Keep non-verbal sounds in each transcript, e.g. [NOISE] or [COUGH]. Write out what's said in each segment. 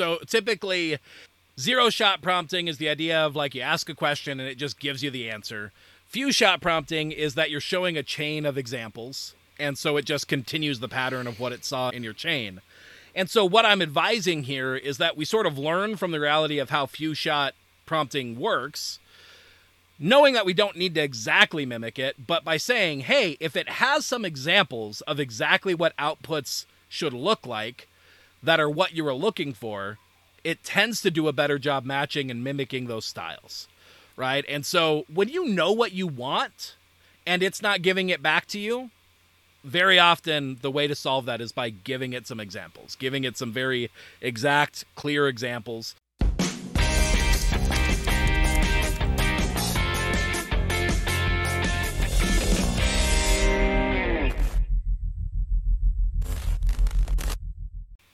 So typically, zero shot prompting is the idea of like you ask a question and it just gives you the answer. Few shot prompting is that you're showing a chain of examples, and so it just continues the pattern of what it saw in your chain. And so, what I'm advising here is that we sort of learn from the reality of how few shot prompting works, knowing that we don't need to exactly mimic it, but by saying, hey, if it has some examples of exactly what outputs should look like that are what you were looking for, it tends to do a better job matching and mimicking those styles. Right. And so, when you know what you want and it's not giving it back to you, very often the way to solve that is by giving it some examples, giving it some very exact, clear examples.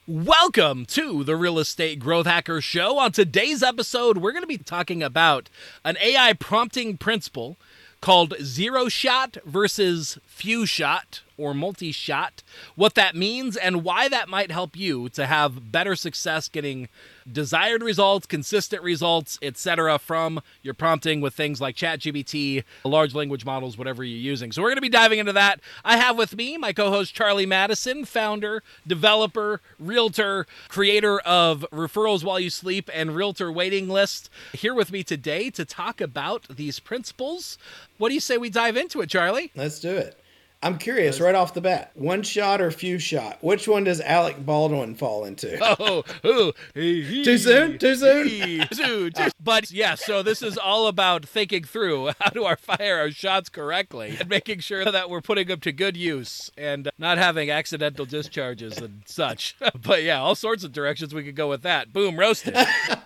Welcome to the Real Estate Growth Hacker Show. On today's episode, we're going to be talking about an AI prompting principle called zero shot versus few shot or multi shot, what that means, and why that might help you to have better success getting desired results, consistent results, etc., from your prompting with things like ChatGPT, large language models, whatever you're using. So, we're going to be diving into that. I have with me my co host Charlie Madison, founder, developer, realtor, creator of Referrals While You Sleep and Realtor Waiting List, here with me today to talk about these principles. What do you say we dive into it, Charlie? Let's do it. I'm curious right off the bat. One shot or few shot? Which one does Alec Baldwin fall into? [LAUGHS] Oh, ooh, too soon? Too soon? Too soon. But yeah, so this is all about thinking through [LAUGHS] how do I fire our shots correctly and making sure that we're putting them to good use and not having accidental discharges and such. [LAUGHS] But yeah, all sorts of directions we could go with that. Boom, roasted.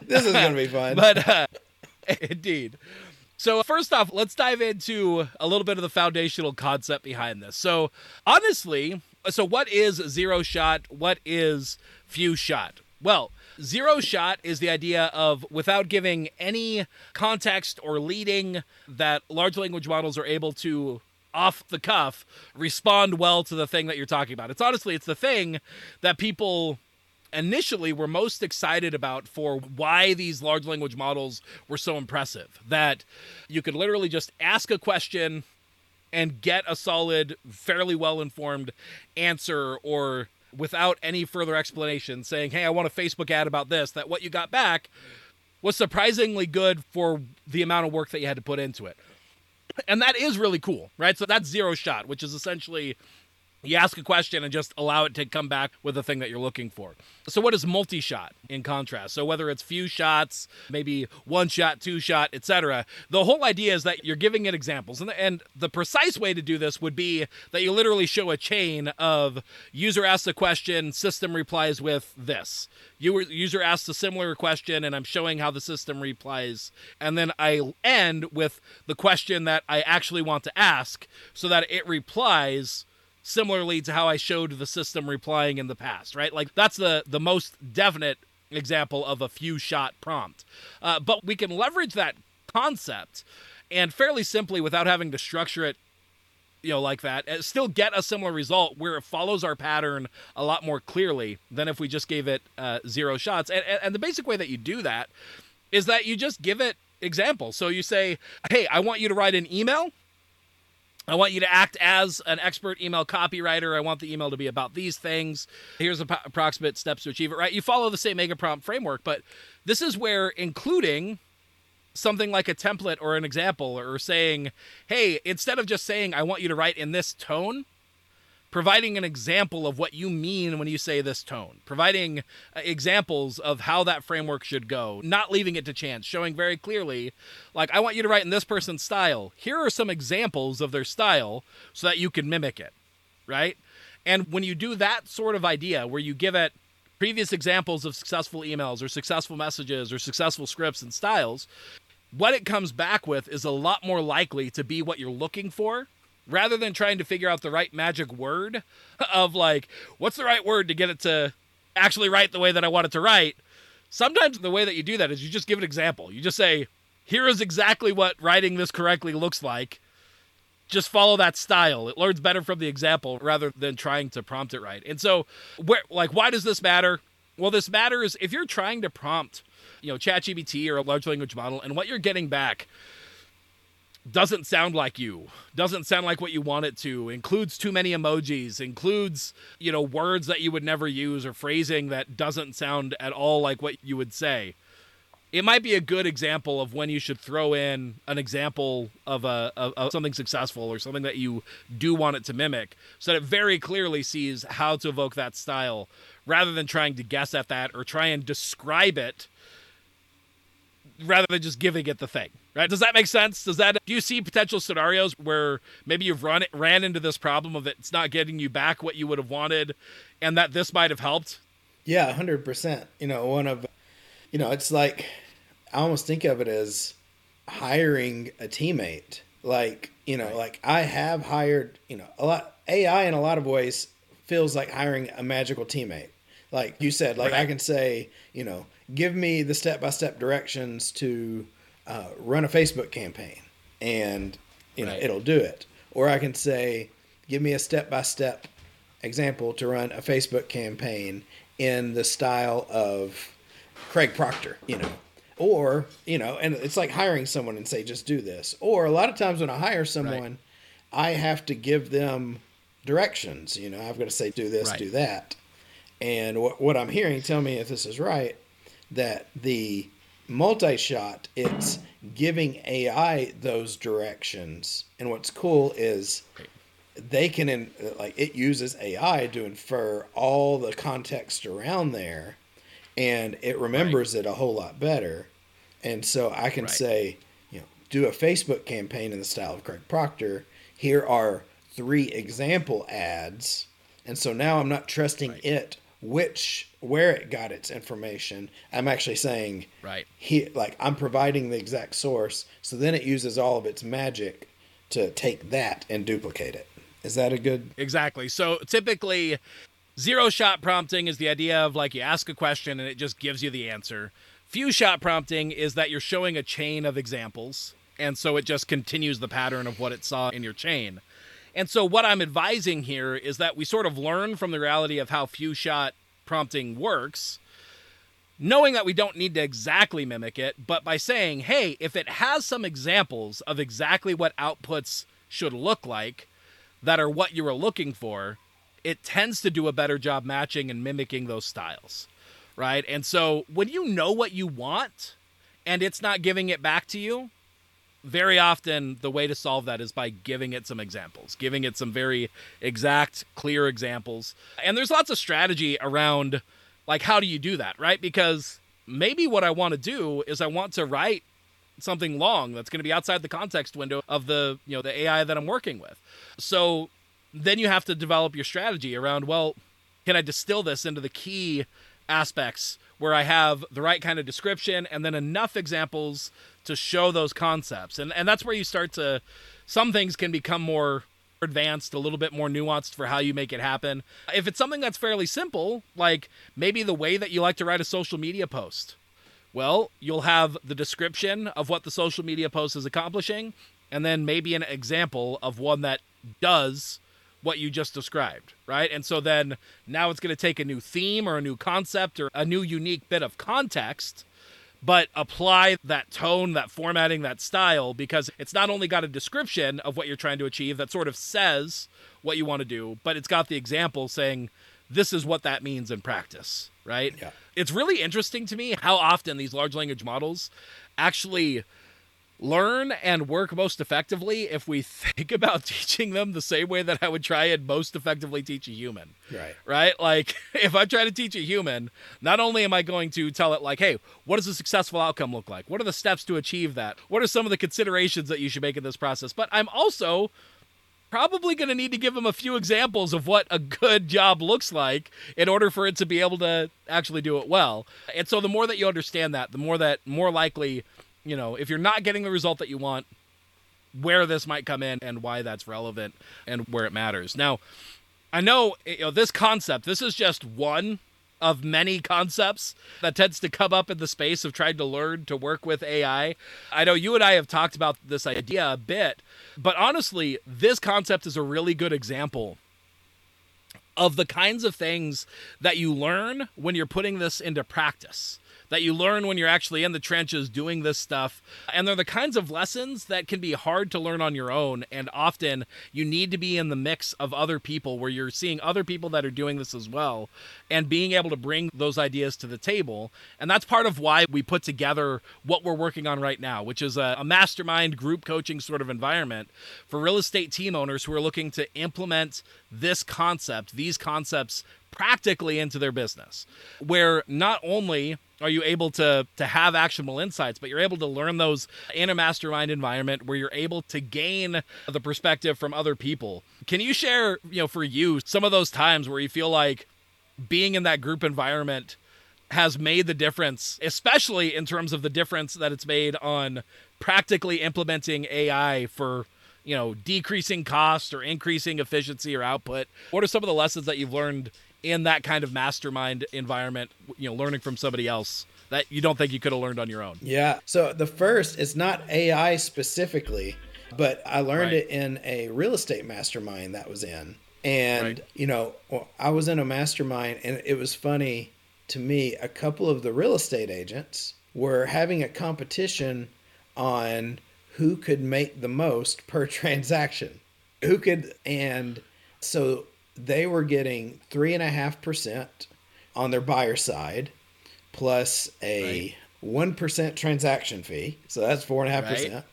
this is going to be fun. But uh, indeed. So, first off, let's dive into a little bit of the foundational concept behind this. So, honestly, so what is zero shot? What is few shot? Well, zero shot is the idea of without giving any context or leading that large language models are able to off the cuff respond well to the thing that you're talking about. It's honestly it's the thing that people initially we were most excited about for why these large language models were so impressive. That you could literally just ask a question and get a solid fairly well informed answer or without any further explanation saying hey i want a facebook ad about this that what you got back was surprisingly good for the amount of work that you had to put into it. And that is really cool right? So that's zero shot which is essentially you ask a question and just allow it to come back with the thing that you're looking for. So, what is multi shot in contrast? So, whether it's few shots, maybe one shot, two shot, etc., the whole idea is that you're giving it examples. And the, and the precise way to do this would be that you literally show a chain of user asks a question, system replies with this. You User asks a similar question, and I'm showing how the system replies. And then I end with the question that I actually want to ask so that it replies similarly to how I showed the system replying in the past, right? Like that's the the most definite example of a few shot prompt. Uh, but we can leverage that concept and fairly simply without having to structure it you know like that uh, still get a similar result where it follows our pattern a lot more clearly than if we just gave it uh, zero shots and, and the basic way that you do that is that you just give it examples so you say hey i want you to write an email I want you to act as an expert email copywriter. I want the email to be about these things. Here's the approximate steps to achieve it, right? You follow the same mega prompt framework, but this is where including something like a template or an example or saying, hey, instead of just saying, I want you to write in this tone, providing an example of what you mean when you say this tone, providing uh, examples of how that framework should go, not leaving it to chance, showing very clearly, like, I want you to write in this person's style. Here are some examples of their style so that you can mimic it, right? And when you do that sort of idea where you give it previous examples of successful emails or successful messages or successful scripts and styles, what it comes back with is a lot more likely to be what you're looking for rather than trying to figure out the right magic word of like what's the right word to get it to actually write the way that I want it to write. Sometimes the way that you do that is you just give an example. You just say, "Here is exactly what writing this correctly looks like." Just follow that style. It learns better from the example rather than trying to prompt it right. And so, where like why does this matter? Well, this matters if you're trying to prompt, you know, ChatGPT or a large language model, and what you're getting back doesn't sound like you, doesn't sound like what you want it to, includes too many emojis, includes, you know, words that you would never use or phrasing that doesn't sound at all like what you would say. It might be a good example of when you should throw in an example of a of, of something successful or something that you do want it to mimic, so that it very clearly sees how to evoke that style, rather than trying to guess at that or try and describe it rather than just giving it the thing. Right? Does that make sense? Does that do you see potential scenarios where maybe you've run ran into this problem of it's not getting you back what you would have wanted and that this might have helped? Yeah, 100%. You know, one of you know, it's like I almost think of it as hiring a teammate. Like, you know, like I have hired, you know, a lot AI in a lot of ways feels like hiring a magical teammate. Like you said, like right. I can say, you know, give me the step by step directions to uh, run a Facebook campaign, and you know right. it'll do it. Or I can say, give me a step by step example to run a Facebook campaign in the style of Craig Proctor, you know. Or, you know, and it's like hiring someone and say, just do this. Or a lot of times when I hire someone, right. I have to give them directions. You know, I've got to say, do this, right. do that. And what, what I'm hearing, tell me if this is right, that the multi shot, it's giving AI those directions. And what's cool is they can, in, like, it uses AI to infer all the context around there and it remembers right. it a whole lot better. And so I can right. say, you know, do a Facebook campaign in the style of Craig Proctor. Here are three example ads. And so now I'm not trusting right. it which where it got its information. I'm actually saying right he like I'm providing the exact source, so then it uses all of its magic to take that and duplicate it. Is that a good Exactly. So typically zero shot prompting is the idea of like you ask a question and it just gives you the answer. Few shot prompting is that you're showing a chain of examples and so it just continues the pattern of what it saw in your chain. And so, what I'm advising here is that we sort of learn from the reality of how few shot prompting works, knowing that we don't need to exactly mimic it, but by saying, hey, if it has some examples of exactly what outputs should look like that are what you were looking for, it tends to do a better job matching and mimicking those styles. Right. And so, when you know what you want and it's not giving it back to you, very often the way to solve that is by giving it some examples, giving it some very exact, clear examples. And there's lots of strategy around like how do you do that, right? Because maybe what I want to do is I want to write something long that's going to be outside the context window of the, you know, the AI that I'm working with. So then you have to develop your strategy around, well, can I distill this into the key aspects where I have the right kind of description and then enough examples to show those concepts. And and that's where you start to some things can become more advanced, a little bit more nuanced for how you make it happen. If it's something that's fairly simple, like maybe the way that you like to write a social media post, well, you'll have the description of what the social media post is accomplishing, and then maybe an example of one that does what you just described, right? And so then now it's going to take a new theme or a new concept or a new unique bit of context but apply that tone, that formatting, that style, because it's not only got a description of what you're trying to achieve that sort of says what you want to do, but it's got the example saying, this is what that means in practice, right? Yeah. It's really interesting to me how often these large language models actually learn and work most effectively if we [LAUGHS] think about teaching them the same way that I would try and most effectively teach a human. Right. Right? Like [LAUGHS] if I try to teach a human, not only am I going to tell it like, "Hey, what does a successful outcome look like? What are the steps to achieve that? What are some of the considerations that you should make in this process?" But I'm also probably going to need to give them a few examples of what a good job looks like in order for it to be able to actually do it well. And so the more that you understand that, the more that more likely you know, if you're not getting the result that you want, where this might come in and why that's relevant and where it matters. Now, I know, you know this concept, this is just one of many concepts that tends to come up in the space of trying to learn to work with AI. I know you and I have talked about this idea a bit, but honestly, this concept is a really good example of the kinds of things that you learn when you're putting this into practice that you learn when you're actually in the trenches doing this stuff. And they're the kinds of lessons that can be hard to learn on your own. And often you need to be in the mix of other people where you're seeing other people that are doing this as well and being able to bring those ideas to the table. And that's part of why we put together what we're working on right now, which is a, a mastermind group coaching sort of environment for real estate team owners who are looking to implement this concept, these concepts practically into their business, where not only are you able to to have actionable insights but you're able to learn those in a mastermind environment where you're able to gain the perspective from other people. Can you share you know for you some of those times where you feel like being in that group environment has made the difference especially in terms of the difference that it's made on practically implementing ai for you know decreasing cost or increasing efficiency or output? What are some of the lessons that you've learned in that kind of mastermind environment, you know, learning from somebody else that you don't think you could have learned on your own? Yeah. So the first is not AI specifically, but I learned right. it in a real estate mastermind that was in. And, right. you know, I was in a mastermind and it was funny to me. A couple of the real estate agents were having a competition on who could make the most per [LAUGHS] transaction. Who could, and so they were getting three and a half percent on their buyer side, plus a one right. transaction fee. So that's four and a half percent.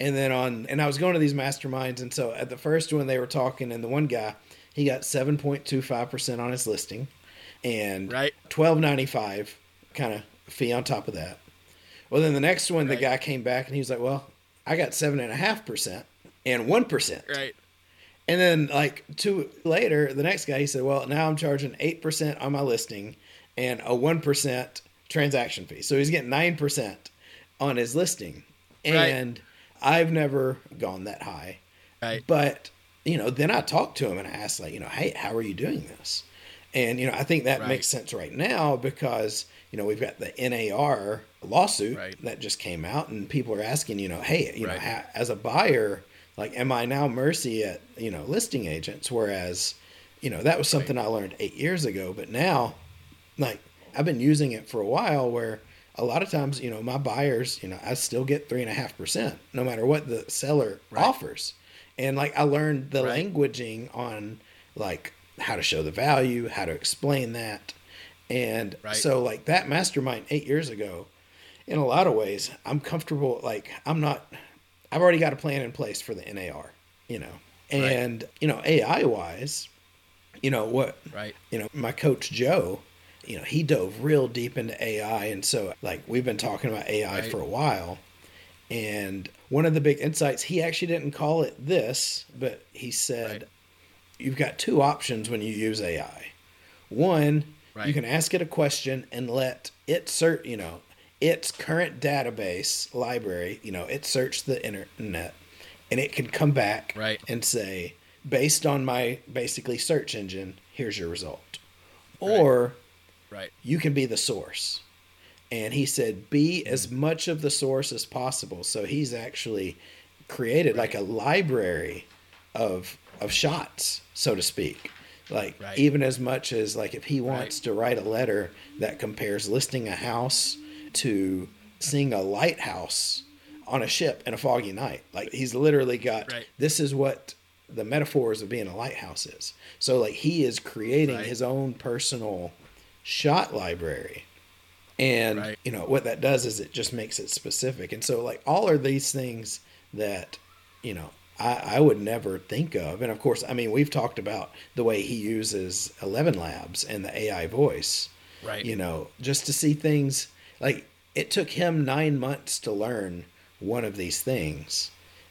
And then on, and I was going to these masterminds, and so at the first one they were talking, and the one guy he got seven point two five percent on his listing, and right twelve ninety five kind of fee on top of that. Well, then the next one, right. the guy came back and he was like, "Well, I got seven and a half percent and one percent." Right. And then like two later, the next guy he said, "Well, now I'm charging eight percent on my listing and a one percent transaction fee." So he's getting nine percent on his listing, and right. I've never gone that high. Right. But you know, then I talked to him and I asked, like, you know, hey, how are you doing this? And you know, I think that right. makes sense right now because you know we've got the NAR lawsuit that just came out, and people are asking, you know, hey, you know, how, as a buyer like am i now mercy at you know listing agents whereas you know that was something right. i learned eight years ago but now like i've been using it for a while where a lot of times you know my buyers you know i still get three and a half percent no matter what the seller right. offers and like i learned the right. languaging on like how to show the value how to explain that and so like that mastermind eight years ago in a lot of ways i'm comfortable like i'm not I've already got a plan in place for the NAR, you know. And, right. you know, AI wise, you know, what, right. you know, my coach Joe, you know, he dove real deep into AI. And so, like, we've been talking about AI right. for a while. And one of the big insights, he actually didn't call it this, but he said, right. you've got two options when you use AI. One, right. you can ask it a question and let it cert, you know, its current database library, you know, it searched the internet and it can come back right. and say, based on my basically search engine, here's your result. Or right. you can be the source. And he said, be as mm. much of the source as possible. So he's actually created right. like a library of of shots, so to speak. Like even as much as like if he wants to write a letter that compares listing a house to seeing a lighthouse on a ship in a foggy night. Like he's literally got right. this is what the metaphors of being a lighthouse is. So like he is creating right. his own personal shot library. And right. you know what that does is it just makes it specific. And so like all of these things that you know I, I would never think of. And of course, I mean we've talked about the way he uses Eleven Labs and the AI voice. Right. You know, just to see things like it took him nine months to learn one of these things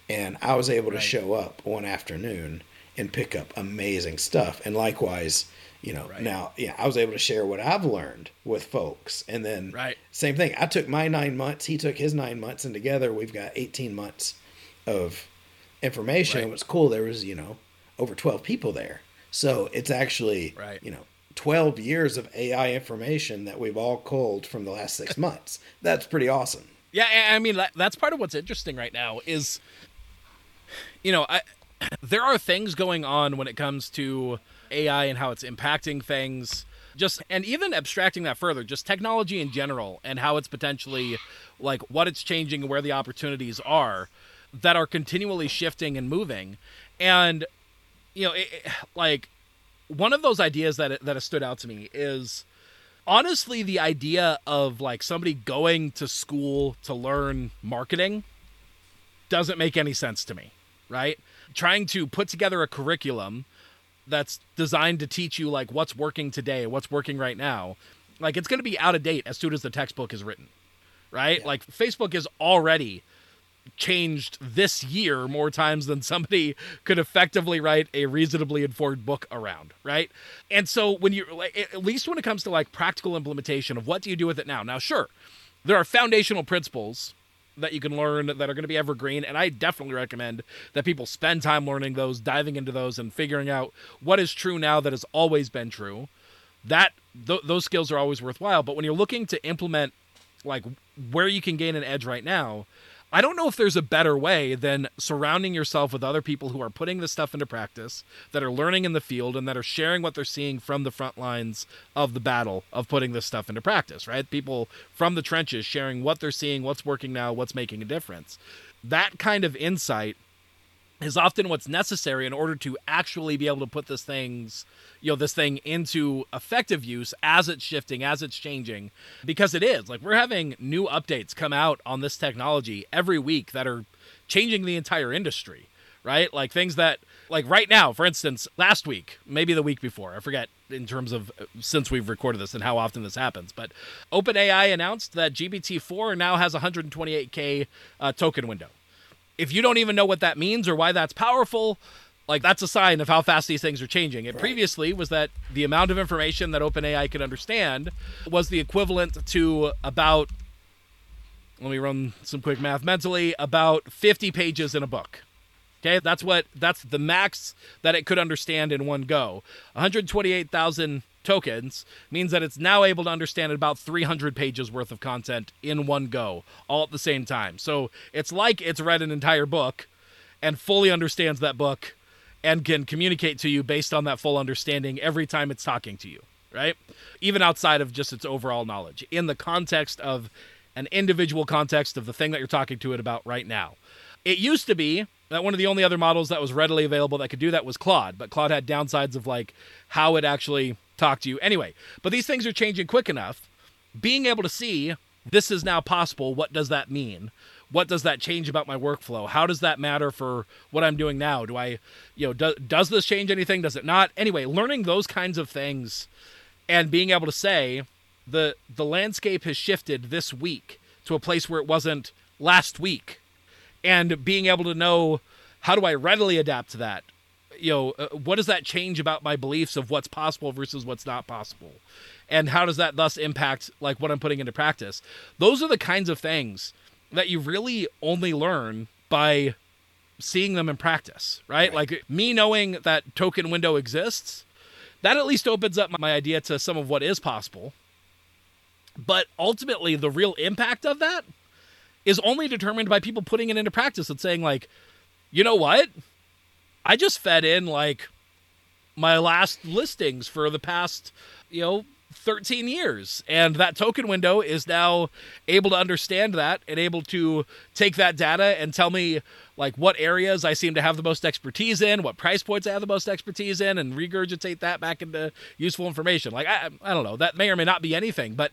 and i was able right. to show up one afternoon and pick up amazing stuff and likewise you know right. now yeah i was able to share what i've learned with folks and then right same thing i took my nine months he took his nine months and together we've got 18 months of information right. it was cool there was you know over 12 people there so it's actually right. you know 12 years of AI information that we've all culled from the last six months. That's pretty awesome. Yeah, I mean that's part of what's interesting right now is, you know, I, [CLEARS THROAT] there are things going on when it comes to AI and how it's impacting things. Just and even abstracting that further, just technology in general and how it's potentially like what it's changing and where the opportunities are that are continually shifting and moving. And you know, it, like one of those ideas that that has stood out to me is honestly the idea of like somebody going to school to learn marketing doesn't make any sense to me, right? Trying to put together a curriculum that's designed to teach you like what's working today, what's working right now, like it's going to be out of date as soon as the textbook is written, right? Yeah. Like Facebook is already changed this year more times than somebody could effectively write a reasonably informed book around, right? And so when you at least when it comes to like practical implementation of what do you do with it now? Now sure, there are foundational principles that you can learn that are going to be evergreen and I definitely recommend that people spend time learning those, diving into those and figuring out what is true now that has always been true. That th- those skills are always worthwhile, but when you're looking to implement like where you can gain an edge right now, I don't know if there's a better way than surrounding yourself with other people who are putting this stuff into practice, that are learning in the field, and that are sharing what they're seeing from the front lines of the battle of putting this stuff into practice, right? People from the trenches sharing what they're seeing, what's working now, what's making a difference. That kind of insight is often what's necessary in order to actually be able to put this things you know this thing into effective use as it's shifting as it's changing because it is. Like we're having new updates come out on this technology every week that are changing the entire industry right? Like things that like right now for instance last week maybe the week before i forget in terms of since we've recorded this and how often this happens but openai announced that gpt-4 now has 128k uh, token window if you don't even know what that means or why that's powerful like that's a sign of how fast these things are changing. It right. previously was that the amount of information that OpenAI could understand was the equivalent to about let me run some quick math mentally about 50 pages in a book. Okay, that's what that's the max that it could understand in one go. 128,000 tokens means that it's now able to understand about 300 pages worth of content in one go, all at the same time. So it's like it's read an entire book and fully understands that book and can communicate to you based on that full understanding every time it's talking to you, right? Even outside of just its overall knowledge, in the context of an individual context of the thing that you're talking to it about right now. It used to be that one of the only other models that was readily available that could do that was Claude, but Claude had downsides of like how it actually talked to you. Anyway, but these things are changing quick enough. Being able to see this is now possible, what does that mean? what does that change about my workflow? How does that matter for what I'm doing now? Do I, you know, do, does this change anything? Does it not? Anyway, learning those kinds of things and being able to say the the landscape has shifted this week to a place where it wasn't last week and being able to know how do I readily adapt to that? You know, uh, what does that change about my beliefs of what's possible versus what's not possible? And how does that thus impact like what I'm putting into practice? Those are the kinds of things that you really only learn by seeing them in practice, right? right? Like me knowing that token window exists, that at least opens up my idea to some of what is possible. But ultimately, the real impact of that is only determined by people putting it into practice and saying, like, you know what? I just fed in like my last listings for the past, you know, 13 years. And that token window is now able to understand that and able to take that data and tell me like what areas I seem to have the most expertise in, what price points I have the most expertise in, and regurgitate that back into useful information. Like I, I don't know, that may or may not be anything, but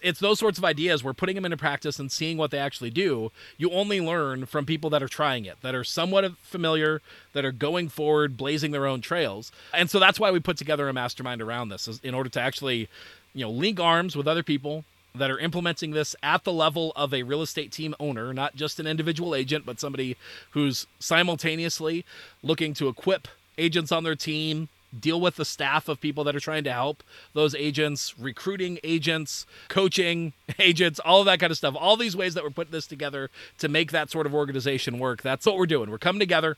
it's those sorts of ideas where putting them into practice and seeing what they actually do you only learn from people that are trying it that are somewhat familiar that are going forward blazing their own trails. And so that's why we put together a mastermind around this in order to actually you know link arms with other people that are implementing this at the level of a real estate team owner not just an individual agent but somebody who's simultaneously looking to equip agents on their team deal with the staff of people that are trying to help those agents, recruiting agents, coaching [LAUGHS] agents, all of that kind of stuff. All these ways that we're putting this together to make that sort of organization work. That's what we're doing. We're coming together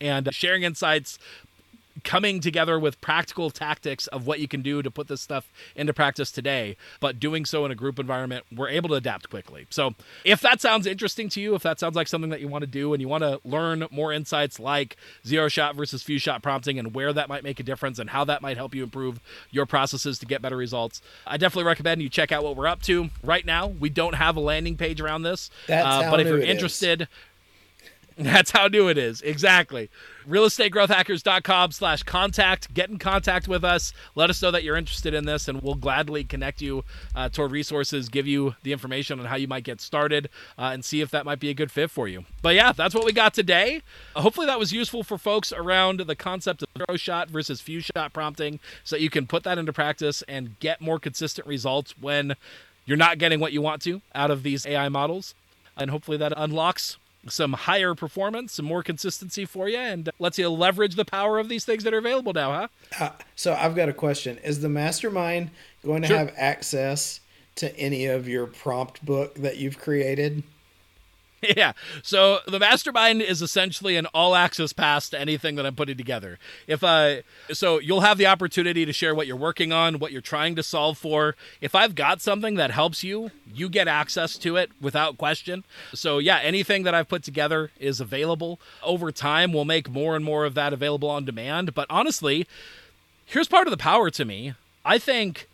and sharing insights, coming together with practical tactics of what you can do to put this stuff into practice today, but doing so in a group environment, we're able to adapt quickly. So, if that sounds interesting to you, if that sounds like something that you want to do and you want to learn more insights like zero shot versus few shot prompting and where that might make a difference and how that might help you improve your processes to get better results, I definitely recommend you check out what we're up to. Right now, we don't have a landing page around this, uh, but if you're interested, is. [LAUGHS] That's how new it is. Exactly. Realestategrowthhackers.com slash contact. Get in contact with us. Let us know that you're interested in this, and we'll gladly connect you uh, toward resources, give you the information on how you might get started, uh, and see if that might be a good fit for you. But yeah, that's what we got today. Hopefully, that was useful for folks around the concept of zero shot versus few shot prompting so that you can put that into practice and get more consistent results when you're not getting what you want to out of these AI models. And hopefully, that unlocks some higher performance, some more consistency for you, and lets you leverage the power of these things that are available now, huh? Uh, so I've got a question: Is the mastermind going to sure. have access to any of your prompt book that you've created? [LAUGHS] Yeah. So the mastermind is essentially an all access pass to anything that I'm putting together. If I so you'll have the opportunity to share what you're working on, what you're trying to solve for. If I've got something that helps you, you get access to it without question. So yeah, anything that I've put together is available. Over time we'll make more and more of that available on demand, but honestly, here's part of the power to me. I think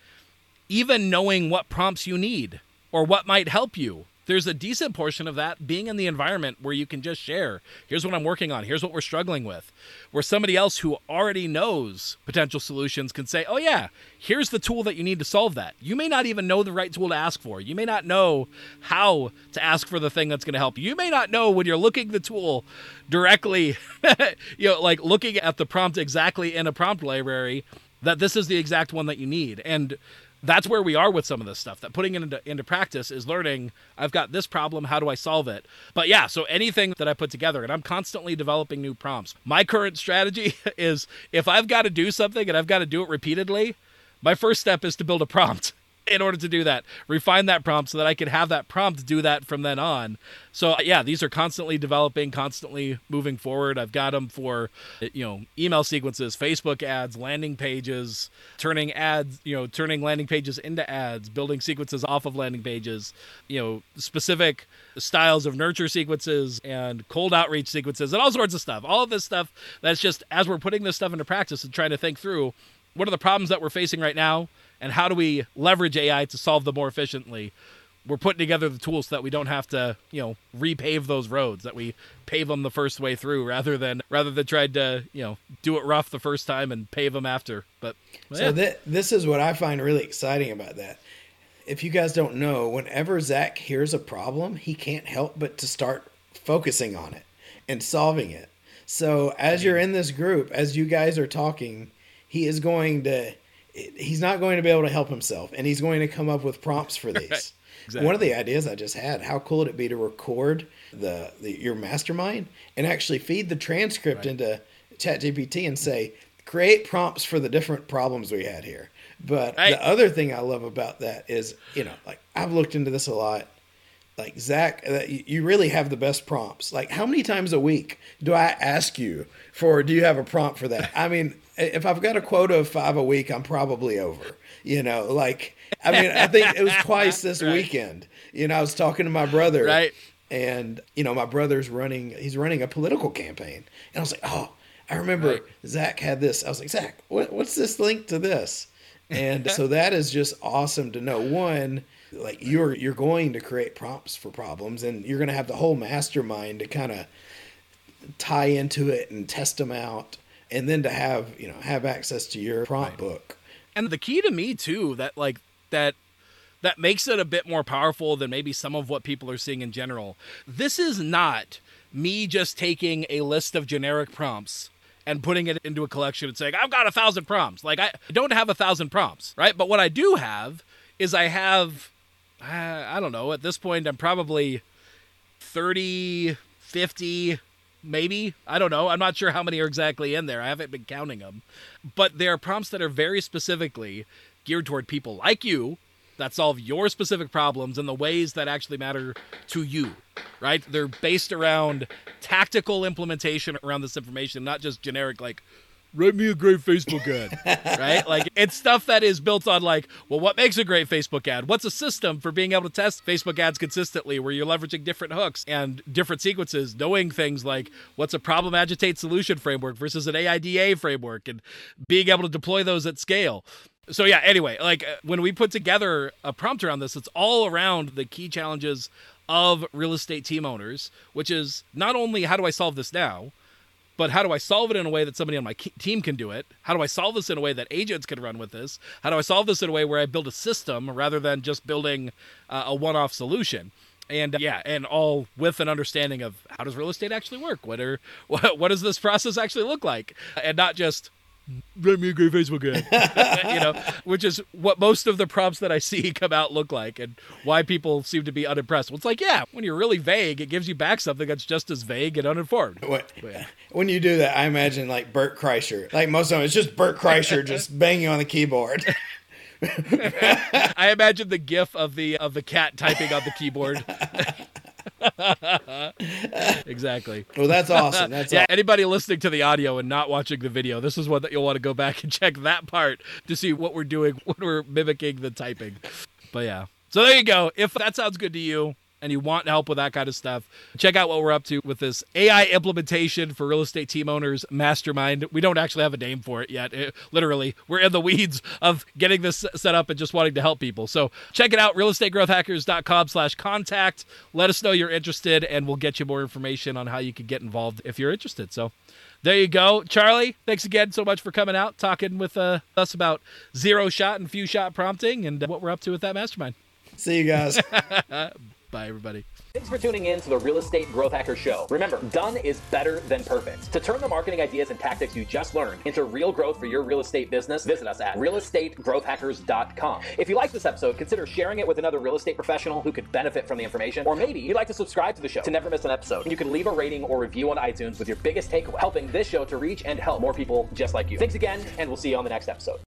even knowing what prompts you need or what might help you there's a decent portion of that being in the environment where you can just share. Here's what i'm working on. Here's what we're struggling with. Where somebody else who already knows potential solutions can say oh yeah here's the tool that you need to solve that. You may not even know the right tool to ask for. You may not know how to ask for the thing that's going to help you may not know when you're looking the tool directly [LAUGHS] you know like looking at the prompt exactly in a prompt library that this is the exact one that you need. And that's where we are with some of this stuff that putting it into, into practice is learning i've got this problem how do i solve it? But yeah so anything that i put together and i'm constantly developing new prompts. My current strategy [LAUGHS] is if i've got to do something and i've got to do it repeatedly my first step is to build a prompt in order to do that refine that prompt so that i can have that prompt do that from then on. So uh, yeah these are constantly developing constantly moving forward. I've got them for uh, you know email sequences facebook ads landing pages turning ads you know turning landing pages into ads building sequences off of landing pages you know specific styles of nurture sequences and cold outreach sequences and all sorts of stuff. All of this stuff that's just as we're putting this stuff into practice and trying to think through what are the problems that we're facing right now and how do we leverage AI to solve them more efficiently? We're putting together the tools so that we don't have to, you know, repave those roads. That we pave them the first way through, rather than rather than try to, you know, do it rough the first time and pave them after. But well, so yeah. th- this is what I find really exciting about that. If you guys don't know, whenever Zach hears a problem, he can't help but to start focusing on it and solving it. So as you're mm-hmm. in this group, as you guys are talking, he is going to he's not going to be able to help himself and he's going to come up with prompts for these [LAUGHS] right. exactly. one of the ideas i just had how cool would it be to record the, the your mastermind and actually feed the transcript right. into ChatGPT and say create prompts for the different problems we had here but right. the other thing i love about that is you know like i've looked into this a lot like zach uh, you really have the best prompts like how many times a week do i ask you for do you have a prompt for that i mean if I've got a quota of five a week, I'm probably over. You know, like I mean, I think it was [LAUGHS] twice this right. weekend. You know, I was talking to my brother, right? And you know, my brother's running. He's running a political campaign, and I was like, oh, I remember right. Zach had this. I was like, Zach, what, what's this link to this? And so [LAUGHS] that is just awesome to know. One, like you're you're going to create prompts for problems, and you're going to have the whole mastermind to kind of tie into it and test them out and then to have you know have access to your prompt right. book. And the key to me too that like that that makes it a bit more powerful than maybe some of what people are seeing in general. This is not me just taking a list of generic prompts and putting it into a collection and saying i've got a thousand prompts. Like i don't have a thousand prompts right? But what i do have is i have uh, i don't know at this point i'm probably 30 50 maybe? I don't know. I'm not sure how many are exactly in there. I haven't been counting them but they are prompts that are very specifically geared toward people like you that solve your specific problems in the ways that actually matter to you right? They're based around tactical implementation around this information not just generic like write me a great Facebook ad, right? Like it's stuff that is built on like, well, what makes a great Facebook ad? What's a system for being able to test Facebook ads consistently where you're leveraging different hooks and different sequences, knowing things like what's a problem agitate solution framework versus an AIDA framework and being able to deploy those at scale. So yeah, anyway, like uh, when we put together a prompt around this, it's all around the key challenges of real estate team owners, which is not only how do I solve this now, but how do I solve it in a way that somebody on my team can do it? How do I solve this in a way that agents can run with this? How do I solve this in a way where I build a system rather than just building uh, a one-off solution? And uh, yeah, and all with an understanding of how does real estate actually work? What are what, [LAUGHS] what does this process actually look like? And not just write me a great Facebook ad. [LAUGHS] you know, which is what most of the prompts that I see [LAUGHS] come out look like and why people seem to be unimpressed. Well, it's like, yeah, when you're really vague, it gives you back something that's just as vague and uninformed. What, yeah. [LAUGHS] When you do that, I imagine like Bert Kreischer. Like most of them, it's just Bert Kreischer just banging on the keyboard. I imagine the gif of the of the cat typing on the keyboard. Exactly. Well, that's awesome. That's yeah. Awesome. Anybody listening to the audio and not watching the video, this is what that you'll want to go back and check that part to see what we're doing [LAUGHS] when we're mimicking the typing. But yeah. So there you go. If that sounds good to you, and you want help with that kind of stuff, check out what we're up to with this AI implementation for real estate team owners mastermind. We don't actually have a name for it yet. It, literally, we're in the weeds of getting this set up and just wanting to help people. So check it out, realestategrowthhackers.com slash contact. Let us know you're interested, and we'll get you more information on how you can get involved if you're interested. So there you go. Charlie, thanks again so much for coming out, talking with uh, us about zero shot and few shot prompting and what we're up to with that mastermind. See you guys. [LAUGHS] Bye, everybody. Thanks for tuning in to the Real Estate Growth Hacker Show. Remember, done is better than perfect. To turn the marketing ideas and tactics you just learned into real growth for your real estate business, visit us at realestategrowthhackers.com. If you like this episode, consider sharing it with another real estate professional who could benefit from the information, or maybe you'd like to subscribe to the show to never miss an episode. You can leave a rating or review on iTunes with your biggest takeaway, helping this show to reach and help more people just like you. Thanks again, and we'll see you on the next episode.